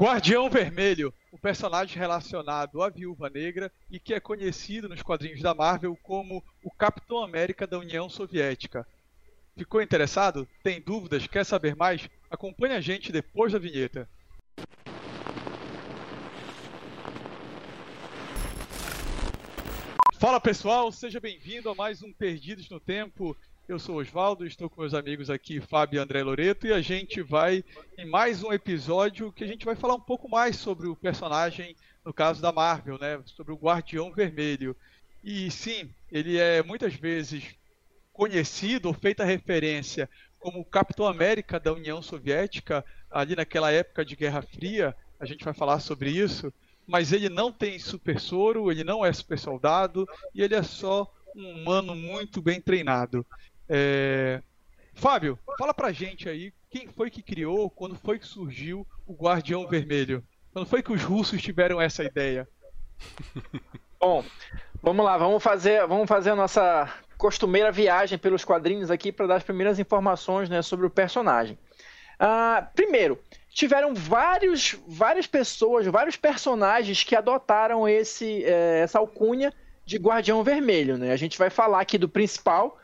Guardião Vermelho, o personagem relacionado à Viúva Negra e que é conhecido nos quadrinhos da Marvel como o Capitão América da União Soviética. Ficou interessado? Tem dúvidas? Quer saber mais? Acompanhe a gente depois da vinheta. Fala pessoal, seja bem-vindo a mais um Perdidos no Tempo. Eu sou Oswaldo, estou com meus amigos aqui, Fábio e André Loreto, e a gente vai em mais um episódio que a gente vai falar um pouco mais sobre o personagem, no caso da Marvel, né? Sobre o Guardião Vermelho. E sim, ele é muitas vezes conhecido ou feita referência como o Capitão América da União Soviética, ali naquela época de Guerra Fria, a gente vai falar sobre isso mas ele não tem super soro, ele não é super soldado e ele é só um humano muito bem treinado. É... Fábio, fala pra gente aí quem foi que criou, quando foi que surgiu o Guardião Vermelho? Quando foi que os russos tiveram essa ideia? Bom, vamos lá, vamos fazer, vamos fazer a nossa costumeira viagem pelos quadrinhos aqui para dar as primeiras informações né, sobre o personagem. Uh, primeiro, tiveram vários, várias pessoas, vários personagens que adotaram esse, é, essa alcunha de Guardião Vermelho. Né? A gente vai falar aqui do principal,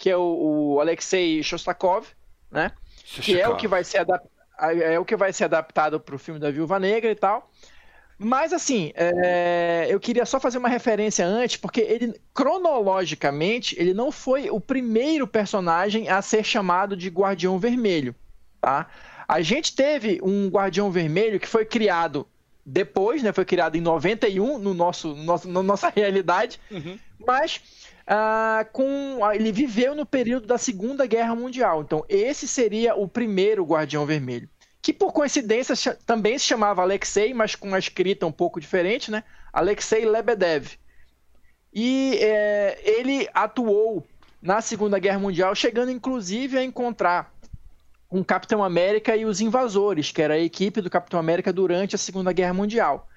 que é o, o Alexei Shostakov, né? que é o que vai ser é o que vai ser adaptado para o filme da Viúva Negra e tal. Mas assim, é, eu queria só fazer uma referência antes, porque ele cronologicamente ele não foi o primeiro personagem a ser chamado de Guardião Vermelho, tá? A gente teve um Guardião Vermelho que foi criado depois, né? Foi criado em 91 no nosso, nosso na nossa realidade, uhum. mas uh, com ele viveu no período da Segunda Guerra Mundial. Então esse seria o primeiro Guardião Vermelho, que por coincidência também se chamava Alexei, mas com uma escrita um pouco diferente, né? Alexei Lebedev. E é, ele atuou na Segunda Guerra Mundial, chegando inclusive a encontrar com Capitão América e os Invasores, que era a equipe do Capitão América durante a Segunda Guerra Mundial.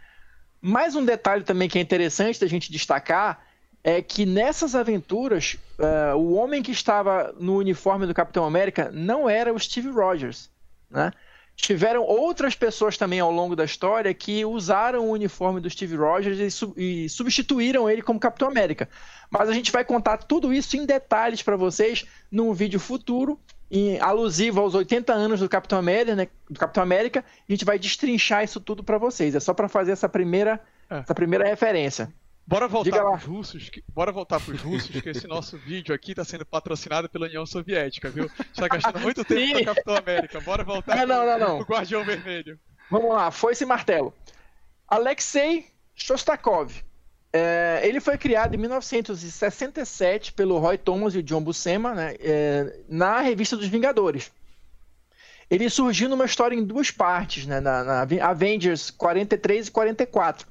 Mais um detalhe também que é interessante da gente destacar é que nessas aventuras, uh, o homem que estava no uniforme do Capitão América não era o Steve Rogers. Né? Tiveram outras pessoas também ao longo da história que usaram o uniforme do Steve Rogers e, su e substituíram ele como Capitão América. Mas a gente vai contar tudo isso em detalhes para vocês num vídeo futuro em, alusivo aos 80 anos do Capitão América, né, do Capitão América, a gente vai destrinchar isso tudo para vocês. É só para fazer essa primeira, é. essa primeira referência. Bora voltar para os russos, que, bora voltar para os russos, que esse nosso vídeo aqui está sendo patrocinado pela União Soviética, viu? Está gastando muito tempo com o Capitão América. Bora voltar não, não, não, não. o Guardião Vermelho. Vamos lá, foi esse martelo. Alexei Shostakov é, ele foi criado em 1967 pelo Roy Thomas e o John Buscema né, é, na revista dos Vingadores. Ele surgiu numa história em duas partes, né, na, na, Avengers 43 e 44.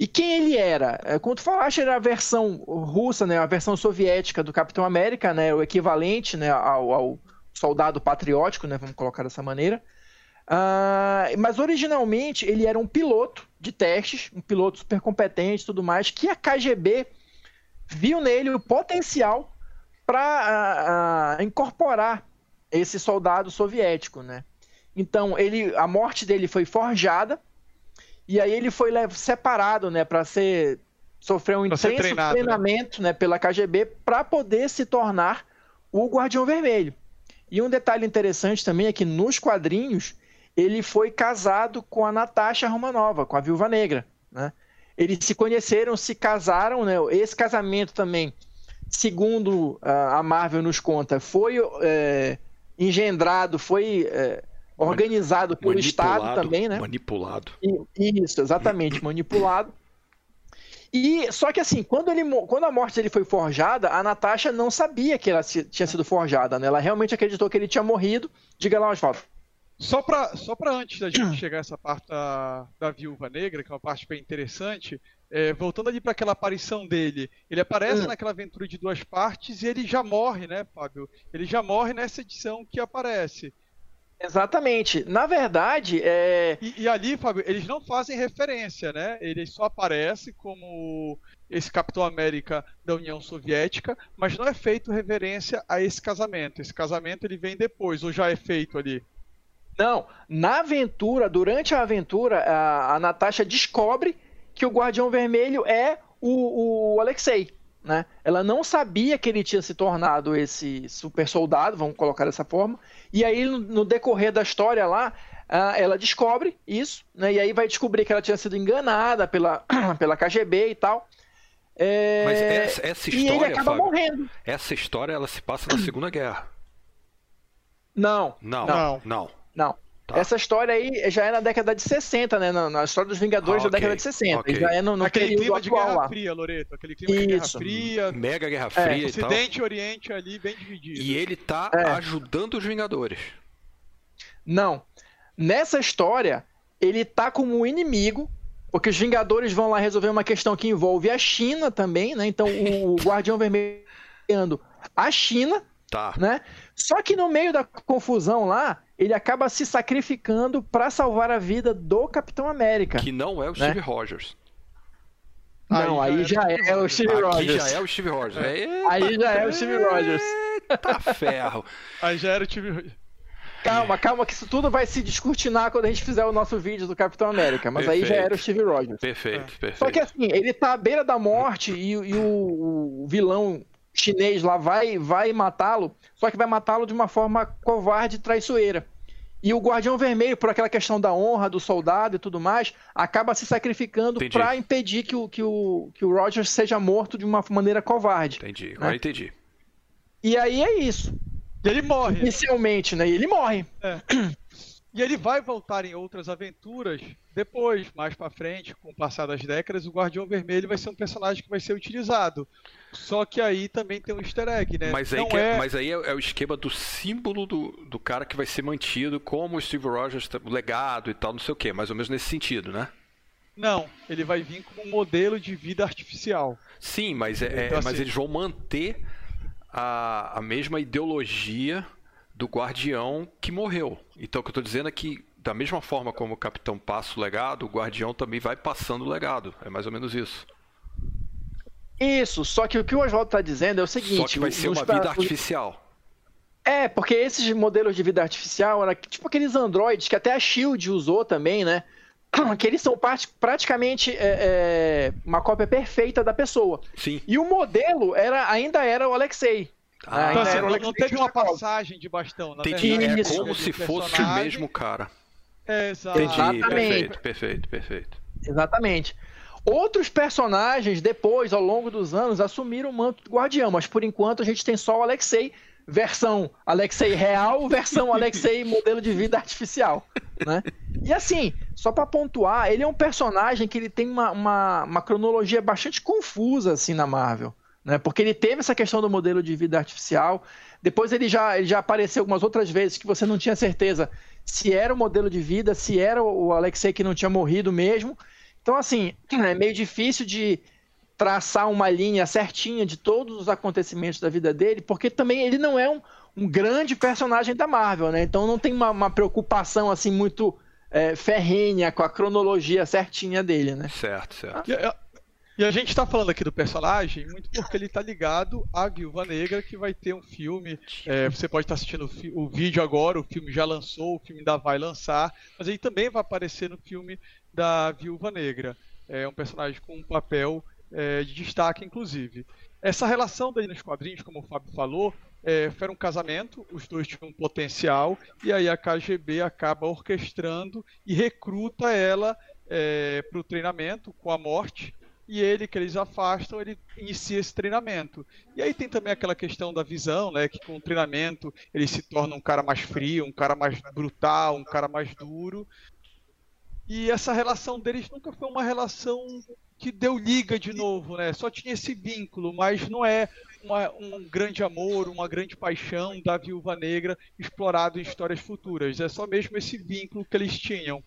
E quem ele era? É, como tu falaste, era a versão russa, né, a versão soviética do Capitão América, né, o equivalente né, ao, ao soldado patriótico, né, vamos colocar dessa maneira. Uh, mas originalmente ele era um piloto de testes, um piloto super competente e tudo mais, que a KGB viu nele o potencial para uh, uh, incorporar esse soldado soviético, né? Então ele, a morte dele foi forjada e aí ele foi separado, né, para ser sofrer um intenso treinado, né? treinamento, né? né, pela KGB para poder se tornar o Guardião Vermelho. E um detalhe interessante também é que nos quadrinhos ele foi casado com a Natasha Romanova, com a Viúva Negra, né? Eles se conheceram, se casaram, né? Esse casamento também, segundo a Marvel nos conta, foi é, engendrado, foi é, organizado pelo Estado também, né? Manipulado. E, isso, exatamente, manipulado. E só que assim, quando, ele, quando a morte dele foi forjada, a Natasha não sabia que ela tinha sido forjada, né? Ela realmente acreditou que ele tinha morrido. Diga lá, Oswaldo. Só para só pra antes da gente chegar a essa parte da, da Viúva Negra, que é uma parte bem interessante, é, voltando ali para aquela aparição dele, ele aparece hum. naquela aventura de duas partes e ele já morre, né, Fábio? Ele já morre nessa edição que aparece. Exatamente. Na verdade, é. E, e, ali, Fábio, eles não fazem referência, né? Ele só aparece como esse Capitão América da União Soviética, mas não é feito referência a esse casamento. Esse casamento ele vem depois, ou já é feito ali? Não, na aventura, durante a aventura, a, a Natasha descobre que o Guardião Vermelho é o, o Alexei. Né? Ela não sabia que ele tinha se tornado esse super soldado, vamos colocar dessa forma. E aí, no, no decorrer da história lá, uh, ela descobre isso, né? E aí vai descobrir que ela tinha sido enganada pela, pela KGB e tal. É... Mas essa, essa história, e ele acaba Fábio, morrendo. Essa história ela se passa na Segunda Guerra. Não. Não. Não. Não. não. Tá. Essa história aí já é na década de 60, né? Na, na história dos Vingadores ah, okay. da década de 60. Okay. Já é no, no aquele clima de Guerra lá. Fria, Loreto. Aquele clima Isso. de Guerra Fria. Mega Guerra Fria é. e Ocidente e Oriente ali bem dividido. E ele tá é. ajudando os Vingadores. Não. Nessa história, ele tá como inimigo, porque os Vingadores vão lá resolver uma questão que envolve a China também, né? Então o Guardião Vermelho a China, tá. né? Só que no meio da confusão lá, ele acaba se sacrificando para salvar a vida do Capitão América. Que não é o né? Steve Rogers. Não, aí, aí já, é, é, o Steve Aqui Rogers. já é o Steve Rogers. É. Aí já é o Steve Rogers. Tá ferro. Aí já era o Steve Rogers. Calma, calma, que isso tudo vai se descortinar quando a gente fizer o nosso vídeo do Capitão América. Mas perfeito. aí já era o Steve Rogers. Perfeito, é. perfeito. Só que assim, ele tá à beira da morte e, e o, o, vilão chinês lá vai, vai matá-lo, só que vai matá-lo de uma forma covarde e traiçoeira. E o Guardião Vermelho, por aquela questão da honra do soldado e tudo mais, acaba se sacrificando para impedir que o, que, o, que o Rogers seja morto de uma maneira covarde. Entendi, agora né? entendi. E aí é isso. E ele morre. Inicialmente, né? E ele morre. É. E ele vai voltar em outras aventuras depois, mais para frente, com o passar das décadas, o Guardião Vermelho vai ser um personagem que vai ser utilizado. Só que aí também tem um easter egg, né? Mas aí, é... É, mas aí é, é, o esquema do símbolo do, do cara que vai ser mantido como o Steve Rogers, o legado e tal, não sei o que, mais ou menos nesse sentido, né? Não, ele vai vir como um modelo de vida artificial. Sim, mas, é, então, mas assim... eles vão manter a, a mesma ideologia do guardião que morreu. Então o que eu estou dizendo é que, da mesma forma como o capitão passa o legado, o guardião também vai passando o legado. É mais ou menos isso. Isso, só que o que o Oswaldo está dizendo é o seguinte: só que vai ser uma vida artificial. É, porque esses modelos de vida artificial eram tipo aqueles androides que até a Shield usou também, né? Que eles são praticamente é, é, uma cópia perfeita da pessoa. Sim. E o modelo era, ainda era o Alexei. Ah, então, assim, não, não teve uma passagem de bastão, na Entendi. verdade. É como se fosse o mesmo cara. É, exato. Entendi. Perfeito, perfeito, perfeito. Exatamente. Outros personagens, depois, ao longo dos anos, assumiram o manto do guardião, mas por enquanto a gente tem só o Alexei, versão Alexei real, versão Alexei modelo de vida artificial. Né? E assim, só para pontuar, ele é um personagem que ele tem uma, uma, uma cronologia bastante confusa assim na Marvel né? Porque ele teve essa questão do modelo de vida artificial. Depois ele já, ele já apareceu algumas outras vezes que você não tinha certeza se era o modelo de vida, se era o Alexei que não tinha morrido mesmo. Então, assim, é meio difícil de traçar uma linha certinha de todos os acontecimentos da vida dele, porque também ele não é um, um grande personagem da Marvel, né? Então não tem uma, uma preocupação assim muito é, ferrenha com a cronologia certinha dele, né? Certo, certo. E a gente está falando aqui do personagem muito porque ele está ligado à Viúva Negra, que vai ter um filme. É, você pode estar tá assistindo o, o, vídeo agora, o filme já lançou, o filme ainda vai lançar, mas ele também vai aparecer no filme da Viúva Negra. É um personagem com um papel é, de destaque, inclusive. Essa relação dele nos quadrinhos, como o Fábio falou, é, foi um casamento, os dois tinham um potencial, e aí a KGB acaba orquestrando e recruta ela é, para o treinamento com a morte e ele, que eles afastam, ele inicia esse treinamento. E aí tem também aquela questão da visão, né, que com o treinamento ele se torna um cara mais frio, um cara mais brutal, um cara mais duro. E essa relação deles nunca foi uma relação que deu liga de novo, né? Só tinha esse vínculo, mas não é uma, um grande amor, uma grande paixão da viúva negra explorado em histórias futuras. É só mesmo esse vínculo que eles tinham.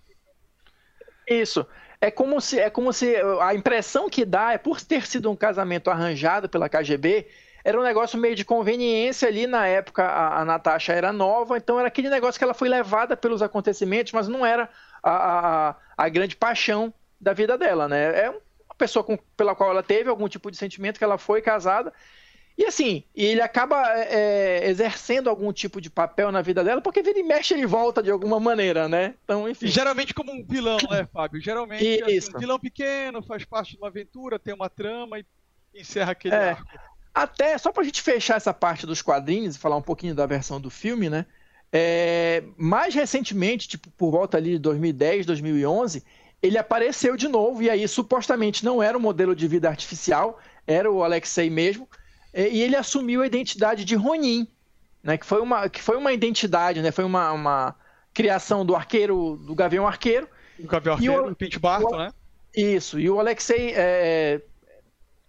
Isso. É como se é como se a impressão que dá é por ter sido um casamento arranjado pela KGB, era um negócio meio de conveniência ali na época a, a Natasha era nova, então era aquele negócio que ela foi levada pelos acontecimentos, mas não era a, a, a grande paixão da vida dela, né? É uma pessoa com, pela qual ela teve algum tipo de sentimento que ela foi casada E assim, ele acaba é, é, exercendo algum tipo de papel na vida dela, porque vira e mexe ele volta de alguma maneira, né? Então, enfim. Geralmente como um vilão, né, Fábio? Geralmente assim, um vilão pequeno, faz parte de uma aventura, tem uma trama e encerra aquele é. arco. Até, só pra gente fechar essa parte dos quadrinhos e falar um pouquinho da versão do filme, né? É, mais recentemente, tipo por volta ali de 2010, 2011, ele apareceu de novo e aí supostamente não era um modelo de vida artificial, era o Alexei mesmo, e ele assumiu a identidade de Ronin, né, que foi uma que foi uma identidade, né, foi uma, uma criação do arqueiro, do Gavião Arqueiro. O Gavião Arqueiro, o, Pete Barton, né? Isso, e o Alexei é,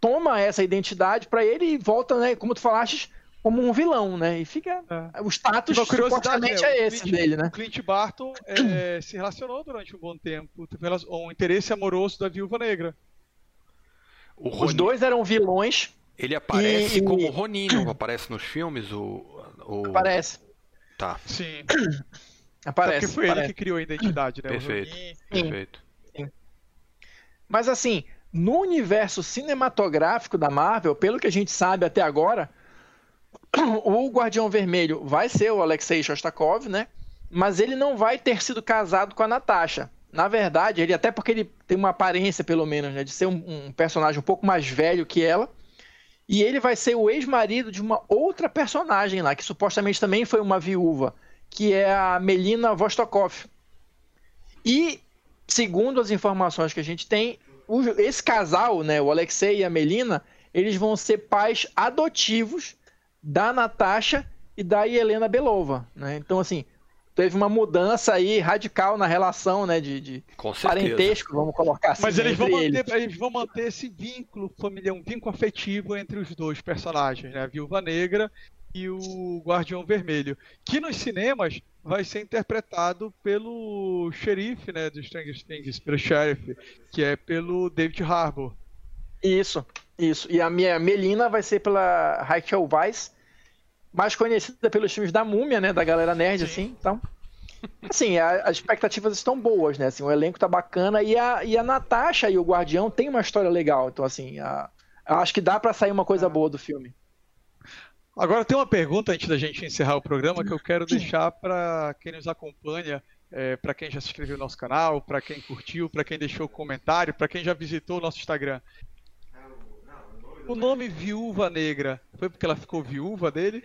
toma essa identidade para ele e volta, né, como tu falaste, como um vilão, né? E fica. É. O status supostamente né? é esse Clint, dele, né? O Clint Barton é, se relacionou durante um bom tempo. Teve um interesse amoroso da Viúva Negra. Os dois eram vilões. Ele aparece e... como Ronin, não aparece nos filmes? O, o... Aparece. Tá. Sim. aparece. Porque foi aparece. ele que criou a identidade, né? Perfeito. Perfeito. Sim. Mas assim, no universo cinematográfico da Marvel, pelo que a gente sabe até agora, o Guardião Vermelho vai ser o Alexei Shostakov, né? Mas ele não vai ter sido casado com a Natasha. Na verdade, ele até porque ele tem uma aparência, pelo menos, né, de ser um, um personagem um pouco mais velho que ela. E ele vai ser o ex-marido de uma outra personagem lá, que supostamente também foi uma viúva, que é a Melina Vostokov. E, segundo as informações que a gente tem, esse casal, né, o Alexei e a Melina, eles vão ser pais adotivos da Natasha e da Helena Belova, né? Então, assim, teve uma mudança aí radical na relação, né, de, de parentesco, vamos colocar assim. Mas eles vão, manter, eles. eles vão manter esse vínculo familiar, um vínculo afetivo entre os dois personagens, né, a Viúva Negra e o Guardião Vermelho, que nos cinemas vai ser interpretado pelo xerife, né, dos Stranger Things, pelo sheriff, que é pelo David Harbour. Isso, isso. E a minha Melina vai ser pela Rachel Weisz, mais conhecida pelos filmes da Múmia, né? Da galera nerd, Sim. assim. Então, assim, a, as expectativas estão boas, né? Assim, o elenco tá bacana e a, e a Natasha e o Guardião tem uma história legal. Então, assim, a, acho que dá para sair uma coisa boa do filme. Agora tem uma pergunta antes da gente encerrar o programa que eu quero deixar para quem nos acompanha, é, para quem já se inscreveu no nosso canal, para quem curtiu, para quem deixou comentário, para quem já visitou o nosso Instagram. O nome Viúva Negra foi porque ela ficou viúva dele?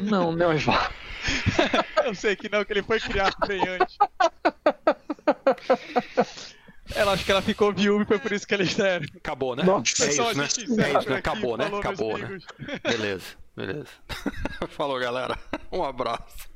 Não, não, Osvaldo. eu sei que não, que ele foi criado bem antes. Ela acho que ela ficou viúva e foi por isso que eles deram. Acabou, né? Nossa, é, isso, né? é isso, né? Acabou, né? Acabou, né? Beleza, beleza. Falou, galera. Um abraço.